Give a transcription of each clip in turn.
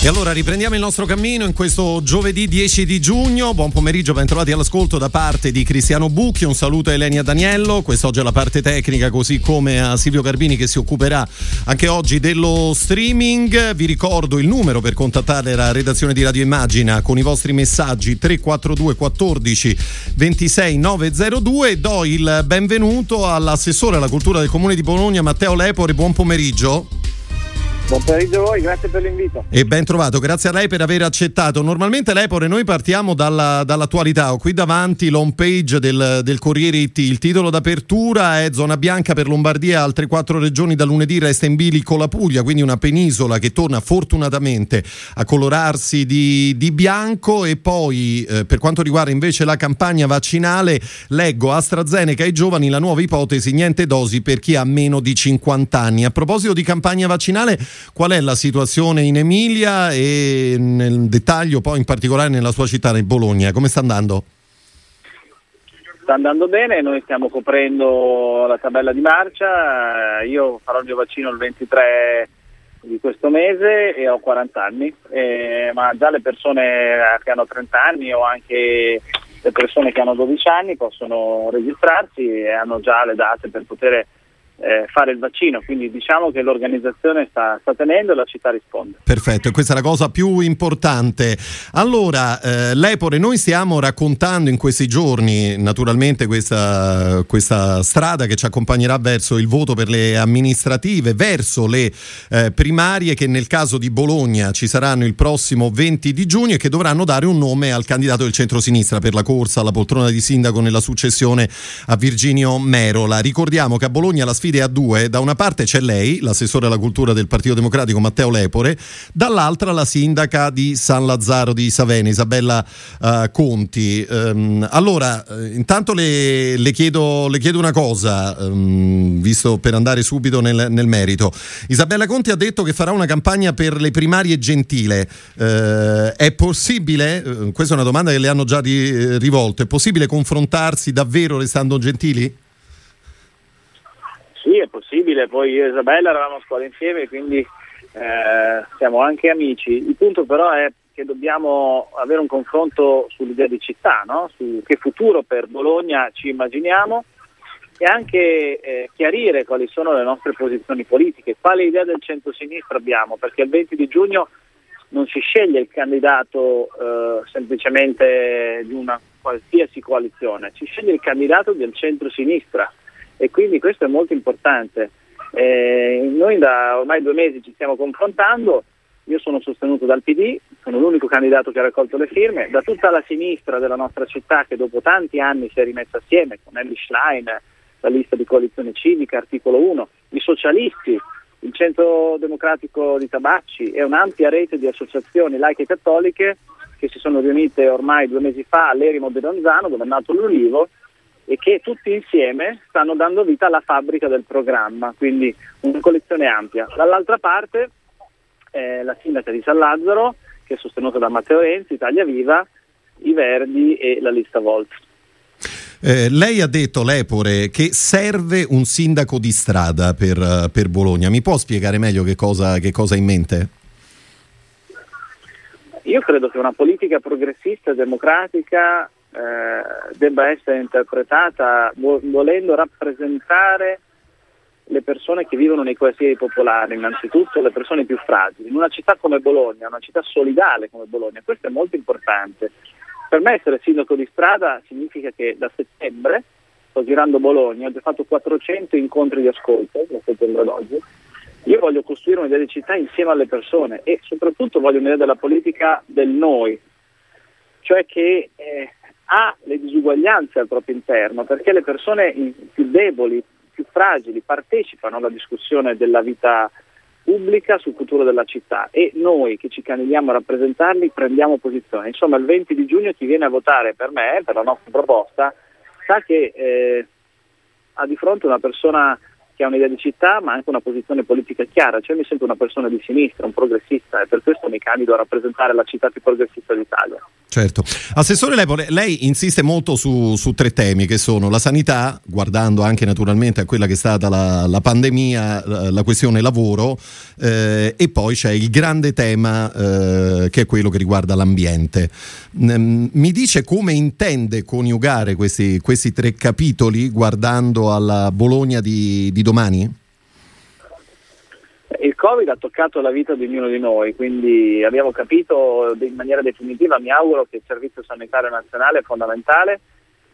E allora riprendiamo il nostro cammino in questo giovedì 10 di giugno. Buon pomeriggio, ben trovati all'ascolto da parte di Cristiano Bucchi. Un saluto a Elenia Daniello. Quest'oggi è la parte tecnica, così come a Silvio Garbini che si occuperà anche oggi dello streaming. Vi ricordo il numero per contattare la redazione di Radio Immagina con i vostri messaggi 342 14 26 902. Do il benvenuto all'assessore alla cultura del comune di Bologna, Matteo Lepore. Buon pomeriggio. Buon pomeriggio a voi, grazie per l'invito. E ben trovato, grazie a lei per aver accettato. Normalmente l'Epore noi partiamo dalla, dall'attualità. Ho qui davanti l'home page del, del Corriere IT. Il titolo d'apertura è Zona bianca per Lombardia, altre quattro regioni da lunedì resta in bilico la Puglia, quindi una penisola che torna fortunatamente a colorarsi di, di bianco. E poi eh, per quanto riguarda invece la campagna vaccinale, leggo AstraZeneca ai giovani, la nuova ipotesi, niente dosi per chi ha meno di 50 anni. A proposito di campagna vaccinale, Qual è la situazione in Emilia e nel dettaglio poi in particolare nella sua città, nel Bologna? Come sta andando? Sta andando bene, noi stiamo coprendo la tabella di marcia, io farò il mio vaccino il 23 di questo mese e ho 40 anni, eh, ma già le persone che hanno 30 anni o anche le persone che hanno 12 anni possono registrarsi e hanno già le date per poter eh, fare il vaccino, quindi diciamo che l'organizzazione sta, sta, tenendo e la città risponde. Perfetto, questa è la cosa più importante. Allora, eh, Lepore, noi stiamo raccontando in questi giorni naturalmente questa, questa, strada che ci accompagnerà verso il voto per le amministrative, verso le eh, primarie che nel caso di Bologna ci saranno il prossimo 20 di giugno e che dovranno dare un nome al candidato del centro-sinistra per la corsa alla poltrona di sindaco nella successione a Virginio Merola. Ricordiamo che a Bologna la sfida sfide a due, da una parte c'è lei, l'assessore alla cultura del Partito Democratico Matteo Lepore, dall'altra la sindaca di San Lazzaro di Savena, Isabella uh, Conti. Um, allora, eh, intanto le, le, chiedo, le, chiedo, una cosa, um, visto per andare subito nel, nel, merito. Isabella Conti ha detto che farà una campagna per le primarie gentile. Uh, è possibile, questa è una domanda che le hanno già ri, rivolto, è possibile confrontarsi davvero restando gentili? Sì, è possibile, poi io e Isabella eravamo a scuola insieme, quindi eh, siamo anche amici. Il punto però è che dobbiamo avere un confronto sull'idea di città, no? su che futuro per Bologna ci immaginiamo e anche eh, chiarire quali sono le nostre posizioni politiche, quale idea del centro-sinistra abbiamo, perché il 20 di giugno non si sceglie il candidato eh, semplicemente di una qualsiasi coalizione, si sceglie il candidato del centro-sinistra e quindi questo è molto importante. Eh, noi da ormai due mesi ci stiamo confrontando, io sono sostenuto dal PD, sono l'unico candidato che ha raccolto le firme, da tutta la sinistra della nostra città che dopo tanti anni si è rimessa assieme con Ellie Schlein, la lista di coalizione civica, articolo 1, i socialisti, il Centro Democratico di Tabacci e un'ampia rete di associazioni laiche cattoliche che si sono riunite ormai due mesi fa all'Erimo di Donzano dove è nato l'Ulivo e che tutti insieme stanno dando vita alla fabbrica del programma, quindi una collezione ampia. Dall'altra parte eh, la sindaca di San Lazzaro, che è sostenuta da Matteo Renzi, Italia Viva, i Verdi e la lista Volt. Eh, lei ha detto, Lepore, che serve un sindaco di strada per, per Bologna. Mi può spiegare meglio che cosa, che cosa ha in mente? Io credo che una politica progressista democratica eh, debba essere interpretata volendo rappresentare le persone che vivono nei quartieri popolari, innanzitutto le persone più fragili. In una città come Bologna, una città solidale come Bologna, questo è molto importante. Per me essere sindaco di strada significa che da settembre sto girando Bologna, ho già fatto 400 incontri di ascolto da settembre ad oggi. Io voglio costruire un'idea di città insieme alle persone e soprattutto voglio un'idea della politica del noi, cioè che eh, ha le disuguaglianze al proprio interno, perché le persone più deboli, più fragili partecipano alla discussione della vita pubblica sul futuro della città e noi che ci candidiamo a rappresentarli prendiamo posizione. Insomma, il 20 di giugno chi viene a votare per me, per la nostra proposta, sa che eh, ha di fronte una persona che ha un'idea di città ma anche una posizione politica chiara, cioè mi sento una persona di sinistra, un progressista e per questo mi candido a rappresentare la città più progressista d'Italia. Certo. Assessore Lepore, lei insiste molto su, su, tre temi che sono la sanità, guardando anche naturalmente a quella che è stata la, la pandemia, la, la, questione lavoro eh, e poi c'è il grande tema eh, che è quello che riguarda l'ambiente. Mm, mi dice come intende coniugare questi, questi tre capitoli guardando alla Bologna di, di domani? Il Covid ha toccato la vita di ognuno di noi, quindi abbiamo capito in maniera definitiva, mi auguro che il Servizio Sanitario Nazionale è fondamentale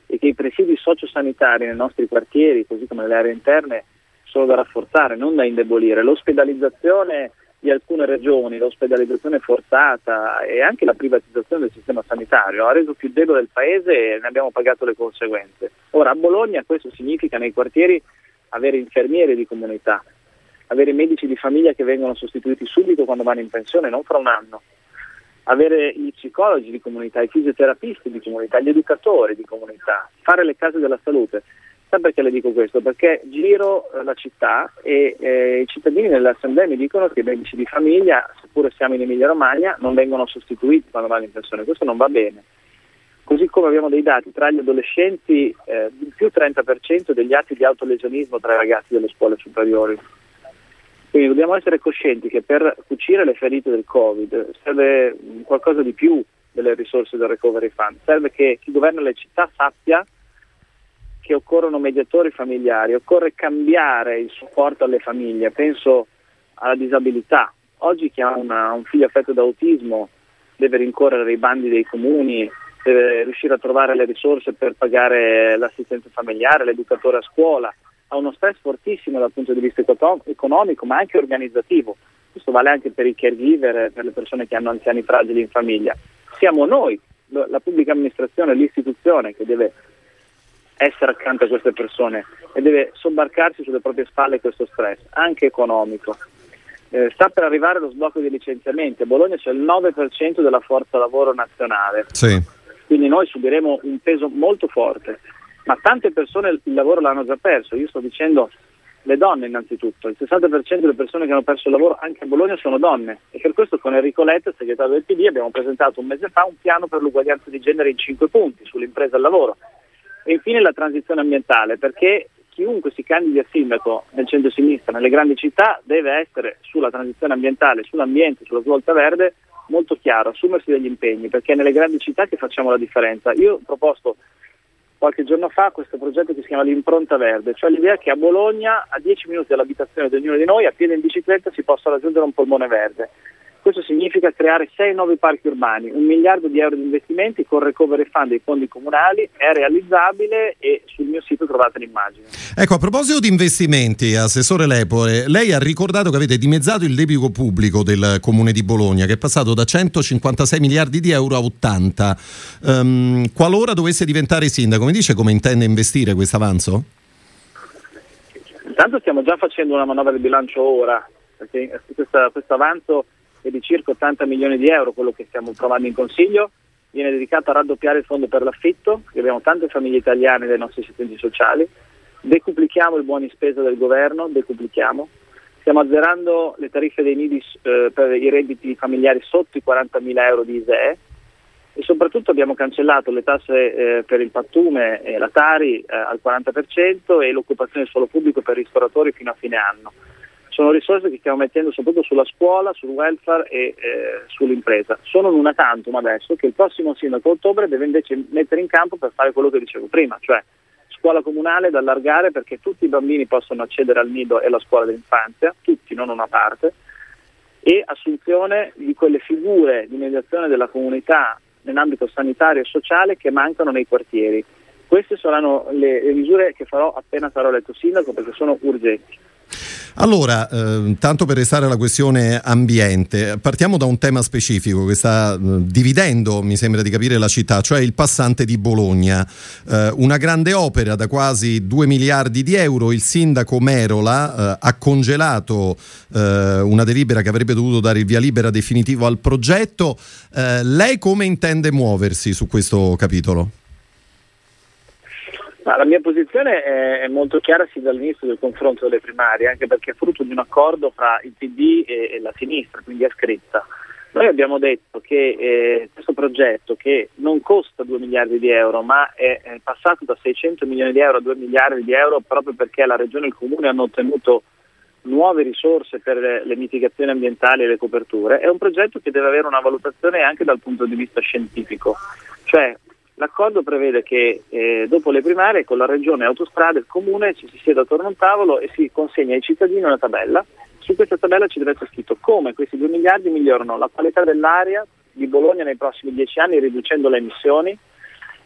e che i presidi sociosanitari nei nostri quartieri, così come nelle aree interne, sono da rafforzare, non da indebolire. L'ospedalizzazione di alcune regioni, l'ospedalizzazione forzata e anche la privatizzazione del sistema sanitario ha reso più debole il paese e ne abbiamo pagato le conseguenze. Ora a Bologna questo significa nei quartieri avere infermieri di comunità, avere medici di famiglia che vengono sostituiti subito quando vanno in pensione, non fra un anno, avere gli psicologi di comunità, i fisioterapisti di comunità, gli educatori di comunità, fare le case della salute. Sa perché le dico questo? Perché giro eh, la città e eh, i cittadini nelle assemblee mi dicono che i medici di famiglia, seppure siamo in Emilia Romagna, non vengono sostituiti quando vanno in pensione. Questo non va bene. Così come abbiamo dei dati tra gli adolescenti, eh, più 30% degli atti di autolesionismo tra i ragazzi delle scuole superiori. Quindi dobbiamo essere coscienti che per cucire le ferite del Covid serve qualcosa di più delle risorse del Recovery Fund, serve che chi governa le città sappia che occorrono mediatori familiari, occorre cambiare il supporto alle famiglie, penso alla disabilità. Oggi chi ha una, un figlio affetto da autismo deve rincorrere i bandi dei comuni, deve riuscire a trovare le risorse per pagare l'assistenza familiare, l'educatore a scuola, ha uno stress fortissimo dal punto di vista economico ma anche organizzativo. Questo vale anche per i caregiver, per le persone che hanno anziani fragili in famiglia. Siamo noi, la pubblica amministrazione, l'istituzione che deve essere accanto a queste persone e deve sobbarcarsi sulle proprie spalle questo stress, anche economico. Eh, sta per arrivare lo sblocco dei licenziamenti, a Bologna c'è il 9% della forza lavoro nazionale, sì. Quindi noi subiremo un peso molto forte, ma tante persone il lavoro l'hanno già perso, io sto dicendo le donne innanzitutto, il 60% delle persone che hanno perso il lavoro anche a Bologna sono donne. E per questo con Enrico Letta, segretario del PD, abbiamo presentato un mese fa un piano per l'uguaglianza di genere in 5 punti sull'impresa il lavoro. E infine la transizione ambientale, perché chiunque si candidi a sindaco nel centro-sinistra, nelle grandi città, deve essere sulla transizione ambientale, sull'ambiente, sulla svolta verde molto chiaro, assumersi degli impegni, perché è nelle grandi città che facciamo la differenza. Io ho proposto qualche giorno fa questo progetto che si chiama l'impronta verde, cioè l'idea che a Bologna, a 10 minuti dall'abitazione di ognuno di noi, a piede in bicicletta si possa raggiungere un polmone verde. Questo significa creare sei nuovi parchi urbani, un miliardo di euro di investimenti con recovery fund dei fondi comunali, è realizzabile e sul mio sito trovate l'immagine. Ecco, a proposito di investimenti, Assessore Lepore, lei ha ricordato che avete dimezzato il debito pubblico del Comune di Bologna, che è passato da 156 miliardi di euro a 80. Um, ehm, qualora dovesse diventare sindaco, mi dice come intende investire questo avanzo? Intanto stiamo già facendo una manovra di bilancio ora, perché questo avanzo è di circa 80 milioni di euro quello che stiamo provando in Consiglio, viene dedicato a raddoppiare il fondo per l'affitto, perché abbiamo tante famiglie italiane dai nostri assistenti sociali, decuplichiamo i buoni spesa del governo, decuplichiamo, stiamo azzerando le tariffe dei nidi eh, per i redditi familiari sotto i 40 mila euro di ISEE e. Soprattutto abbiamo cancellato le tasse eh, per il pattume e la Tari eh, al 40% e l'occupazione del suolo pubblico per ristoratori fino a fine anno sono risorse che stiamo mettendo soprattutto sulla scuola, sul welfare e eh, sull'impresa. Sono un una tantum adesso che il prossimo sindaco ottobre deve invece mettere in campo per fare quello che dicevo prima, cioè scuola comunale da allargare perché tutti i bambini possono accedere al nido e alla scuola dell'infanzia, tutti, non una parte, e assunzione di quelle figure di mediazione della comunità nell'ambito sanitario e sociale che mancano nei quartieri. Queste saranno le, le misure che farò appena sarò eletto sindaco perché sono urgenti. Allora, eh, tanto per restare alla questione ambiente, partiamo da un tema specifico che sta eh, dividendo, mi sembra di capire, la città, cioè il passante di Bologna. Eh, una grande opera da quasi 2 miliardi di euro, il sindaco Merola eh, ha congelato eh, una delibera che avrebbe dovuto dare il via libera definitivo al progetto. Eh, lei come intende muoversi su questo capitolo? Ma la mia posizione è, molto chiara sin dall'inizio del confronto delle primarie, anche perché è frutto di un accordo fra il PD e, e la sinistra, quindi è scritta. Noi abbiamo detto che eh, questo progetto, che non costa 2 miliardi di euro, ma è, è, passato da 600 milioni di euro a 2 miliardi di euro proprio perché la Regione e il Comune hanno ottenuto nuove risorse per le mitigazioni ambientali e le coperture, è un progetto che deve avere una valutazione anche dal punto di vista scientifico. Cioè, l'accordo prevede che eh, dopo le primarie con la Regione Autostrade e il Comune ci si sieda attorno a un tavolo e si consegna ai cittadini una tabella. Su questa tabella ci deve essere scritto come questi 2 miliardi migliorano la qualità dell'aria di Bologna nei prossimi 10 anni riducendo le emissioni,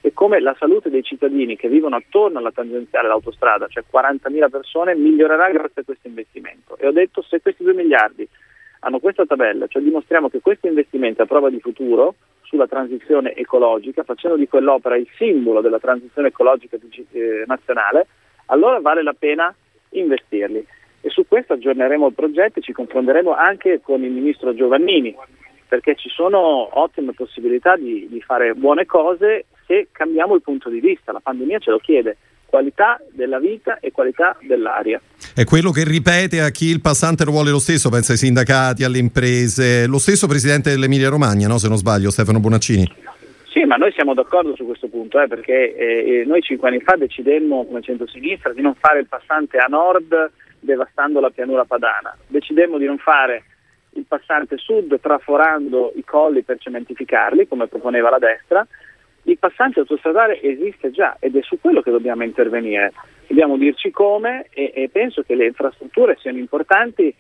e come la salute dei cittadini che vivono attorno alla tangenziale dell'autostrada, cioè 40.000 persone, migliorerà grazie a questo investimento. E ho detto se questi 2 miliardi hanno questa tabella, cioè dimostriamo che questo investimento è a prova di futuro sulla transizione ecologica, facendo di quell'opera il simbolo della transizione ecologica eh, nazionale, allora vale la pena investirli. E su questo aggiorneremo il progetto e ci confronteremo anche con il ministro Giovannini, perché ci sono ottime possibilità di, di fare buone cose se cambiamo il punto di vista, la pandemia ce lo chiede qualità della vita e qualità dell'aria. È quello che ripete a chi il passante lo vuole lo stesso, pensa ai sindacati, alle imprese, lo stesso presidente dell'Emilia Romagna, no? se non sbaglio, Stefano Bonaccini. Sì, ma noi siamo d'accordo su questo punto, eh, perché eh, noi cinque anni fa decidemmo come centro-sinistra di non fare il passante a nord devastando la pianura padana, decidemmo di non fare il passante sud traforando i colli per cementificarli, come proponeva la destra, il passante autostradale esiste già ed è su quello che dobbiamo intervenire. Dobbiamo dirci come e, e penso che le infrastrutture siano importanti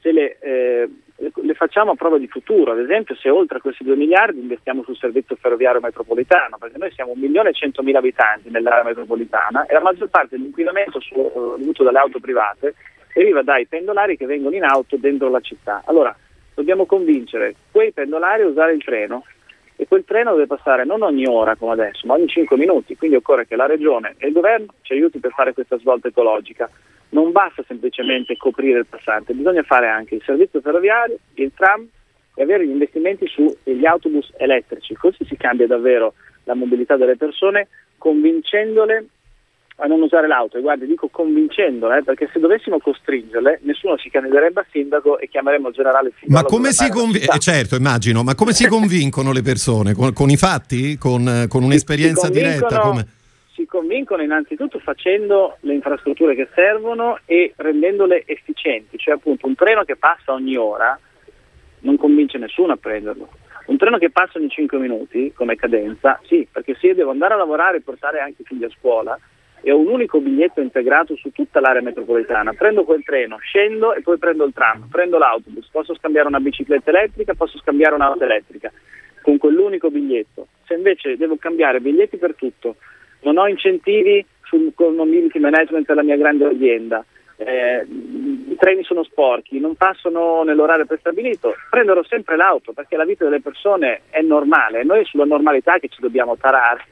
se le, eh, le, facciamo a prova di futuro, ad esempio se oltre a questi 2 miliardi investiamo sul servizio ferroviario metropolitano, perché noi siamo 1 milione e 100 mila abitanti nell'area metropolitana e la maggior parte dell'inquinamento uh, dovuto dalle auto private deriva dai pendolari che vengono in auto dentro la città. Allora dobbiamo convincere quei pendolari a usare il treno e quel treno deve passare non ogni ora come adesso, ma ogni 5 minuti, quindi occorre che la Regione e il Governo ci aiuti per fare questa svolta ecologica. Non basta semplicemente coprire il passante, bisogna fare anche il servizio ferroviario, il tram e avere gli investimenti sugli autobus elettrici, così si cambia davvero la mobilità delle persone convincendole a non usare l'auto e guardi dico convincendole eh, perché se dovessimo costringerle nessuno si candiderebbe a sindaco e chiameremo il generale Ma come si convincono? Eh, certo immagino, ma come si convincono le persone? Con, con i fatti? Con, con un'esperienza si, si diretta? Come? Si convincono innanzitutto facendo le infrastrutture che servono e rendendole efficienti, cioè appunto un treno che passa ogni ora non convince nessuno a prenderlo. Un treno che passa ogni 5 minuti come cadenza, sì, perché se io devo andare a lavorare e portare anche i figli a scuola, e ho un unico biglietto integrato su tutta l'area metropolitana. Prendo quel treno, scendo e poi prendo il tram, prendo l'autobus, posso scambiare una bicicletta elettrica, posso scambiare un'auto elettrica con quell'unico biglietto. Se invece devo cambiare biglietti per tutto, non ho incentivi sul mobility management della mia grande azienda, eh, i treni sono sporchi, non passano nell'orario prestabilito, prenderò sempre l'auto perché la vita delle persone è normale, noi è sulla normalità che ci dobbiamo tarare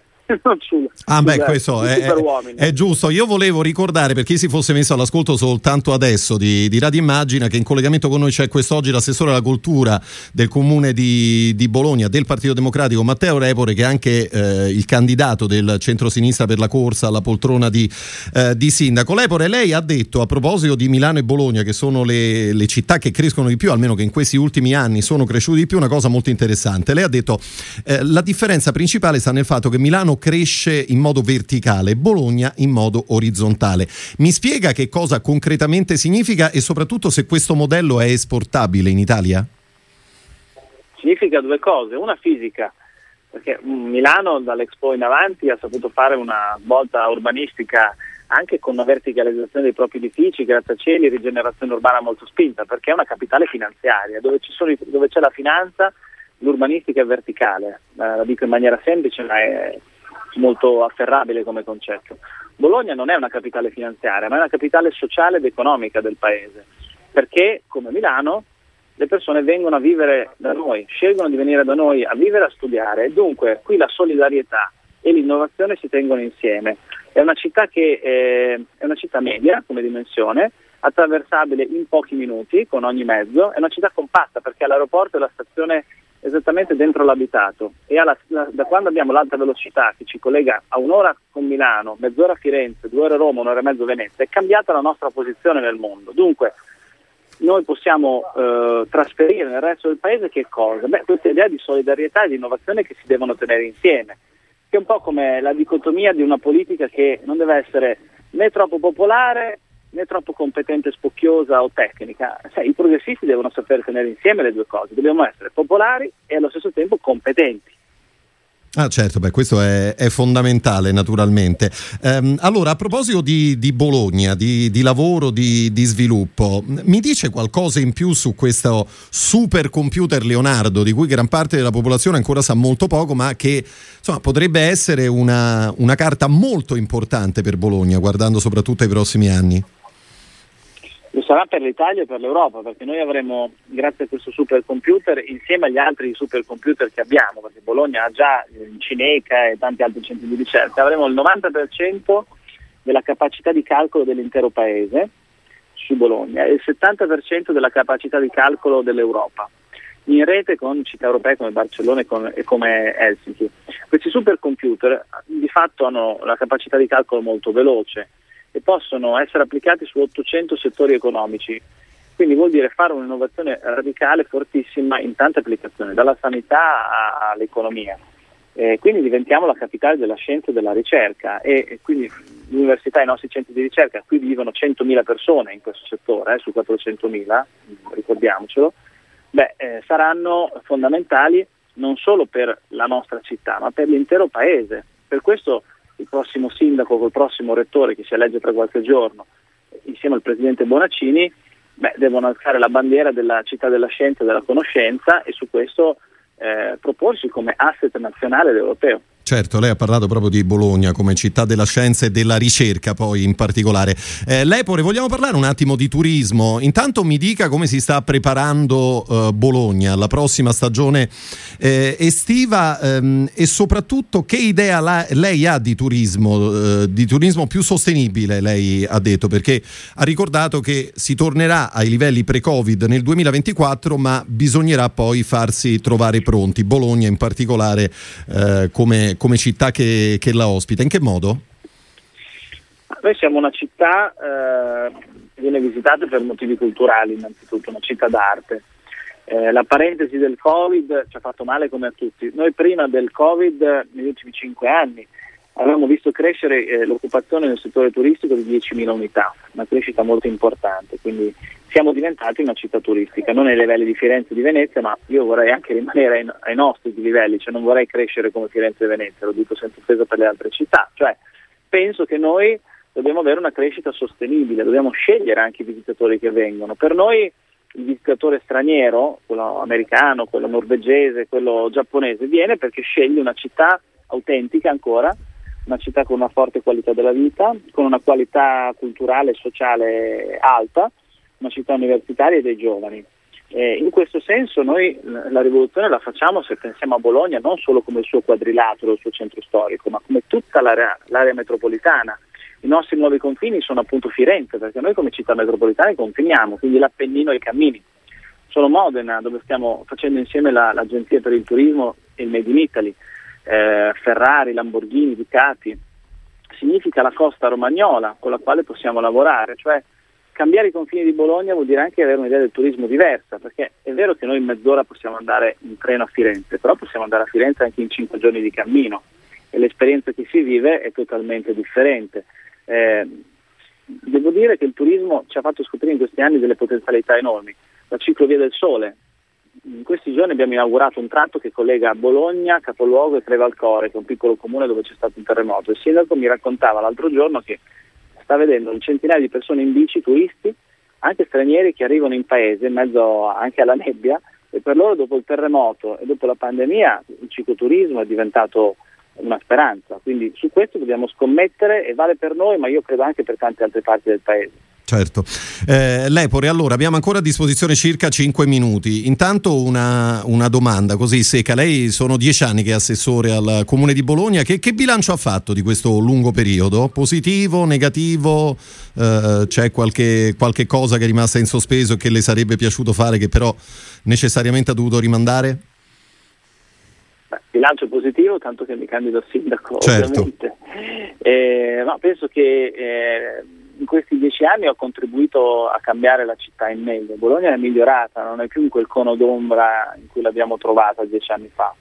ah, beh, questo è, è, giusto. Io volevo ricordare per chi si fosse messo all'ascolto soltanto adesso di, di Radio Immagina che in collegamento con noi c'è quest'oggi l'assessore alla cultura del comune di, di Bologna del Partito Democratico Matteo Repore, che è anche eh, il candidato del centro-sinistra per la corsa alla poltrona di, eh, di sindaco. Lepore, lei ha detto a proposito di Milano e Bologna, che sono le, le città che crescono di più, almeno che in questi ultimi anni sono cresciute di più, una cosa molto interessante. Lei ha detto eh, la differenza principale sta nel fatto che Milano cresce in modo verticale, Bologna in modo orizzontale. Mi spiega che cosa concretamente significa e soprattutto se questo modello è esportabile in Italia? Significa due cose, una fisica, perché Milano dall'Expo in avanti ha saputo fare una volta urbanistica anche con una verticalizzazione dei propri edifici, grattacieli, rigenerazione urbana molto spinta, perché è una capitale finanziaria, dove, sono, dove c'è la finanza, l'urbanistica è verticale, eh, la dico in maniera semplice ma è molto afferrabile come concetto. Bologna non è una capitale finanziaria, ma è una capitale sociale ed economica del paese, perché come Milano le persone vengono a vivere da noi, scelgono di venire da noi a vivere, a studiare e dunque qui la solidarietà e l'innovazione si tengono insieme. È una città che eh, è una città media come dimensione, attraversabile in pochi minuti con ogni mezzo, è una città compatta perché all'aeroporto e la stazione esattamente dentro l'abitato e alla, la, da quando abbiamo l'alta velocità che ci collega a un'ora con Milano, mezz'ora a Firenze, due ore a Roma, un'ora e mezzo a Venezia, è cambiata la nostra posizione nel mondo. Dunque noi possiamo eh, trasferire nel resto del paese che cosa? Beh, questa idea di solidarietà e di innovazione che si devono tenere insieme, che è un po' come la dicotomia di una politica che non deve essere né troppo popolare né troppo competente, spocchiosa o tecnica. Cioè, I progressisti devono saper tenere insieme le due cose, dobbiamo essere popolari e allo stesso tempo competenti. Ah certo, beh, questo è, è fondamentale naturalmente. Ehm, allora, a proposito di, di Bologna, di, di lavoro, di, di, sviluppo, mi dice qualcosa in più su questo supercomputer Leonardo, di cui gran parte della popolazione ancora sa molto poco, ma che insomma, potrebbe essere una, una carta molto importante per Bologna, guardando soprattutto ai prossimi anni? Lo sarà per l'Italia e per l'Europa, perché noi avremo, grazie a questo supercomputer, insieme agli altri supercomputer che abbiamo, perché Bologna ha già il Cineca e tanti altri centri di ricerca, avremo il 90% della capacità di calcolo dell'intero paese su Bologna e il 70% della capacità di calcolo dell'Europa, in rete con città europee come Barcellona e, con, e come Helsinki. Questi supercomputer di fatto hanno la capacità di calcolo molto veloce e possono essere applicati su 800 settori economici. Quindi vuol dire fare un'innovazione radicale, fortissima in tante applicazioni, dalla sanità all'economia. Eh, quindi diventiamo la capitale della scienza e della ricerca e, e quindi l'università e i nostri centri di ricerca, qui vivono 100.000 persone in questo settore, eh, su 400.000, ricordiamocelo, beh, eh, saranno fondamentali non solo per la nostra città, ma per l'intero paese. Per questo il prossimo sindaco col prossimo rettore che si elegge tra qualche giorno, insieme al presidente Bonaccini, beh, devono alzare la bandiera della città della scienza e della conoscenza e su questo eh, proporsi come asset nazionale ed europeo. Certo, lei ha parlato proprio di Bologna come città della scienza e della ricerca poi in particolare. Eh, Lepore, vogliamo parlare un attimo di turismo. Intanto mi dica come si sta preparando eh, Bologna alla prossima stagione eh, estiva ehm, e soprattutto che idea la, lei ha di turismo, eh, di turismo più sostenibile, lei ha detto, perché ha ricordato che si tornerà ai livelli pre-Covid nel 2024, ma bisognerà poi farsi trovare pronti. Bologna in particolare eh, come come città che, che, la ospita. In che modo? Noi siamo una città eh, che viene visitata per motivi culturali innanzitutto, una città d'arte. Eh, la parentesi del Covid ci ha fatto male come a tutti. Noi prima del Covid, negli ultimi cinque anni, avevamo visto crescere eh, l'occupazione nel settore turistico di 10.000 unità, una crescita molto importante, quindi siamo diventati una città turistica, non ai livelli di Firenze e di Venezia, ma io vorrei anche rimanere ai, nostri livelli, cioè non vorrei crescere come Firenze e Venezia, lo dico senza offesa per le altre città, cioè penso che noi dobbiamo avere una crescita sostenibile, dobbiamo scegliere anche i visitatori che vengono. Per noi il visitatore straniero, quello americano, quello norvegese, quello giapponese, viene perché sceglie una città autentica ancora, una città con una forte qualità della vita, con una qualità culturale e sociale alta, una città universitaria e dei giovani. Eh, in questo senso noi la rivoluzione la facciamo se pensiamo a Bologna non solo come il suo quadrilatero, il suo centro storico, ma come tutta l'area, l'area metropolitana. I nostri nuovi confini sono appunto Firenze, perché noi come città metropolitana confiniamo, quindi l'Appennino e i cammini. Sono Modena, dove stiamo facendo insieme la, l'Agenzia per il Turismo e il Made in Italy, eh, Ferrari, Lamborghini, Ducati. Significa la costa romagnola con la quale possiamo lavorare, cioè cambiare i confini di Bologna vuol dire anche avere un'idea del turismo diversa, perché è vero che noi in mezz'ora possiamo andare in treno a Firenze, però possiamo andare a Firenze anche in cinque giorni di cammino e l'esperienza che si vive è totalmente differente. Eh, devo dire che il turismo ci ha fatto scoprire in questi anni delle potenzialità enormi. La ciclovia del sole. In questi giorni abbiamo inaugurato un tratto che collega Bologna, capoluogo e Crevalcore, che è un piccolo comune dove c'è stato un terremoto. Il sindaco mi raccontava l'altro giorno che sta vedendo un centinaio di persone in bici, turisti, anche stranieri che arrivano in paese in mezzo anche alla nebbia e per loro dopo il terremoto e dopo la pandemia il cicloturismo è diventato una speranza, quindi su questo dobbiamo scommettere e vale per noi ma io credo anche per tante altre parti del paese. Certo. Eh, Lepore, allora abbiamo ancora a disposizione circa 5 minuti. Intanto una, una, domanda così secca. Lei sono dieci anni che è assessore al Comune di Bologna. Che, che bilancio ha fatto di questo lungo periodo? Positivo, negativo? Eh, c'è qualche, qualche cosa che è rimasta in sospeso e che le sarebbe piaciuto fare che però necessariamente ha dovuto rimandare? bilancio positivo, tanto che mi candido a sindaco, certo. ovviamente. Eh, ma penso che eh, in questi dieci anni ho contribuito a cambiare la città in meglio. Bologna è migliorata, non è più in quel cono d'ombra in cui l'abbiamo trovata dieci anni fa.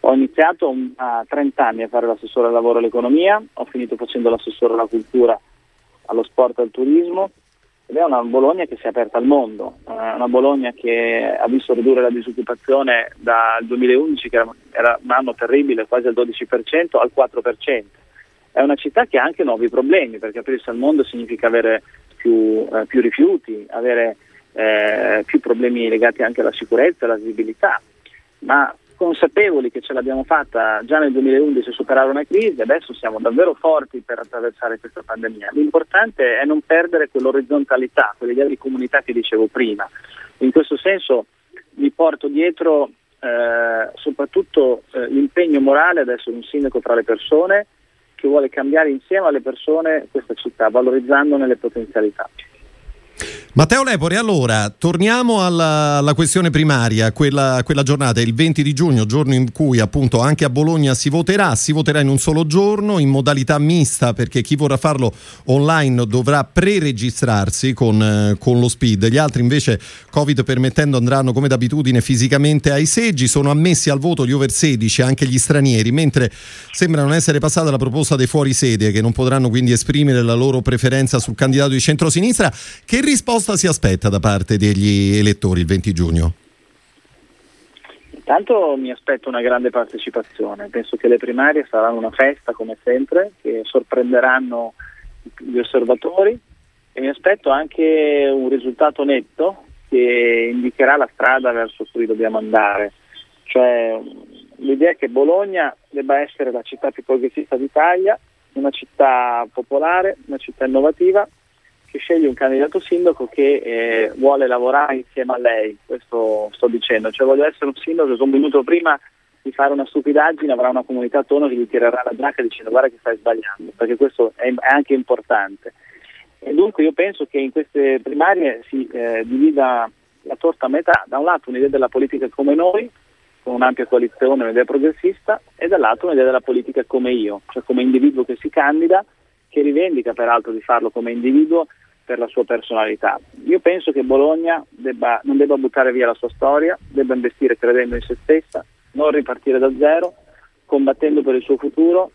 Ho iniziato a 30 anni a fare l'assessore al lavoro e all'economia, ho finito facendo l'assessore alla cultura, allo sport e al turismo ed è una Bologna che si è aperta al mondo, una Bologna che ha visto ridurre la disoccupazione dal 2011, che era un anno terribile, quasi al 12%, al 4%. È una città che ha anche nuovi problemi, perché aprirsi al mondo significa avere più, eh, più rifiuti, avere eh, più problemi legati anche alla sicurezza e alla visibilità, ma consapevoli che ce l'abbiamo fatta già nel 2011 a superare una crisi, adesso siamo davvero forti per attraversare questa pandemia. L'importante è non perdere quell'orizzontalità, quell'idea di comunità che dicevo prima. In questo senso mi porto dietro eh, soprattutto eh, l'impegno morale ad essere un sindaco tra le persone che vuole cambiare insieme alle persone questa città, valorizzandone le potenzialità. Matteo Lepore, allora torniamo alla, alla questione primaria, quella, quella, giornata, il 20 di giugno, giorno in cui appunto anche a Bologna si voterà, si voterà in un solo giorno in modalità mista perché chi vorrà farlo online dovrà pre-registrarsi con, eh, con lo SPID, gli altri invece Covid permettendo andranno come d'abitudine fisicamente ai seggi, sono ammessi al voto gli over 16 anche gli stranieri, mentre sembra non essere passata la proposta dei fuori sede che non potranno quindi esprimere la loro preferenza sul candidato di centrosinistra. Che risposta si aspetta da parte degli elettori il 20 giugno? Intanto mi aspetto una grande partecipazione, penso che le primarie saranno una festa come sempre, che sorprenderanno gli osservatori e mi aspetto anche un risultato netto che indicherà la strada verso cui dobbiamo andare. Cioè, l'idea è che Bologna debba essere la città più progressista d'Italia, una città popolare, una città innovativa che sceglie un candidato sindaco che eh, vuole lavorare insieme a lei, questo sto dicendo, cioè voglio essere un sindaco che un minuto prima di fare una stupidaggine avrà una comunità attorno che gli tirerà la giacca dicendo guarda che stai sbagliando, perché questo è, è anche importante. E dunque io penso che in queste primarie si eh, divida la torta a metà, da un lato un'idea della politica come noi, con un'ampia coalizione, un'idea progressista, e dall'altro un'idea della politica come io, cioè come individuo che si candida, che rivendica peraltro di farlo come individuo per la sua personalità. Io penso che Bologna debba, non debba buttare via la sua storia, debba investire credendo in se stessa, non ripartire da zero, combattendo per il suo futuro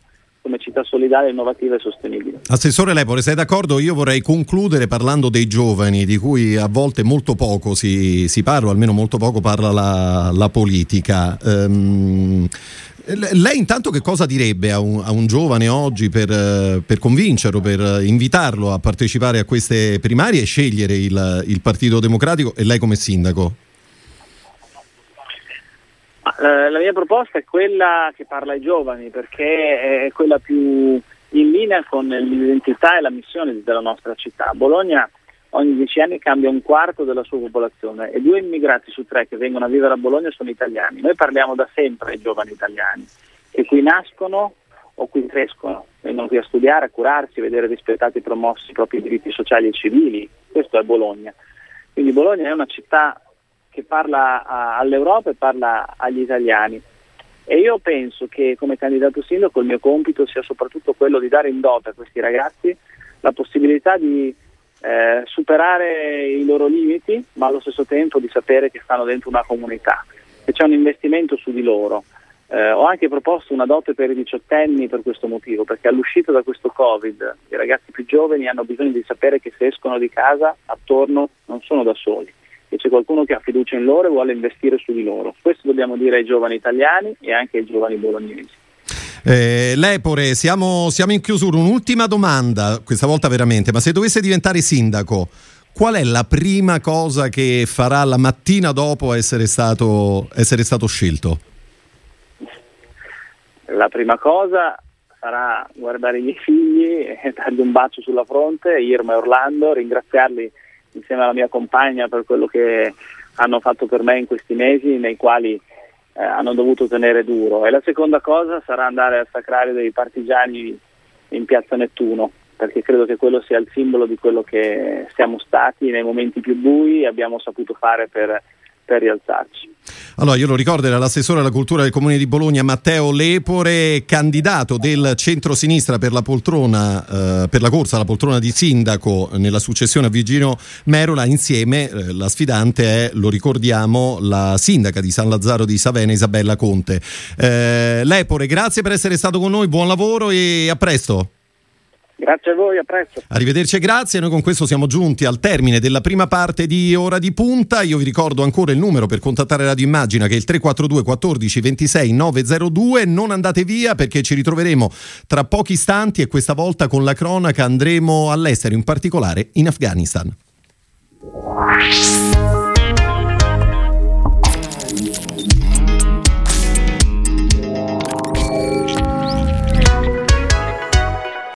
come città solidale, innovativa e sostenibile. Assessore Lepore, sei d'accordo? Io vorrei concludere parlando dei giovani, di cui a volte molto poco si, si parla, almeno molto poco parla la, la politica. Um, lei intanto che cosa direbbe a un, a un giovane oggi per, per, convincerlo, per invitarlo a partecipare a queste primarie e scegliere il, il Partito Democratico e lei come sindaco? Eh, la mia proposta è quella che parla ai giovani perché è quella più in linea con l'identità e la missione della nostra città. Bologna ogni dieci anni cambia un quarto della sua popolazione e due immigrati su tre che vengono a vivere a Bologna sono italiani. Noi parliamo da sempre ai giovani italiani che qui nascono o qui crescono, vengono qui a studiare, a curarsi, a vedere rispettati e promossi i propri diritti sociali e civili. Questo è Bologna. Quindi Bologna è una città che parla a, all'Europa e parla agli italiani. E io penso che come candidato sindaco il mio compito sia soprattutto quello di dare in dote a questi ragazzi la possibilità di eh, superare i loro limiti, ma allo stesso tempo di sapere che stanno dentro una comunità, che c'è un investimento su di loro. Eh, ho anche proposto una dote per i diciottenni per questo motivo, perché all'uscita da questo Covid i ragazzi più giovani hanno bisogno di sapere che se escono di casa attorno non sono da soli, che c'è qualcuno che ha fiducia in loro e vuole investire su di loro. Questo dobbiamo dire ai giovani italiani e anche ai giovani bolognesi. Eh, Lepore, siamo, siamo in chiusura. Un'ultima domanda, questa volta veramente, ma se dovesse diventare sindaco, qual è la prima cosa che farà la mattina dopo essere stato, essere stato scelto? La prima cosa sarà guardare i miei figli e dargli un bacio sulla fronte, Irma e Orlando, ringraziarli insieme alla mia compagna per quello che hanno fatto per me in questi mesi nei quali eh, hanno dovuto tenere duro. E la seconda cosa sarà andare al sacrario dei partigiani in piazza Nettuno, perché credo che quello sia il simbolo di quello che siamo stati nei momenti più bui e abbiamo saputo fare per per rialzarci. Allora, io lo ricordo, era l'assessore alla cultura del comune di Bologna Matteo Lepore, candidato del centro-sinistra per la poltrona, eh, per la corsa alla poltrona di sindaco nella successione a Virginio Merola. Insieme eh, la sfidante è, lo ricordiamo, la sindaca di San Lazzaro di Savena, Isabella Conte. Eh, Lepore, grazie per essere stato con noi, buon lavoro e a presto. Grazie a voi, a presto. Arrivederci e grazie. Noi con questo siamo giunti al termine della prima parte di Ora di Punta. Io vi ricordo ancora il numero per contattare Radio Immagina che è il 342 14 26 902. Non andate via perché ci ritroveremo tra pochi istanti e questa volta con la cronaca andremo all'estero, in particolare in Afghanistan.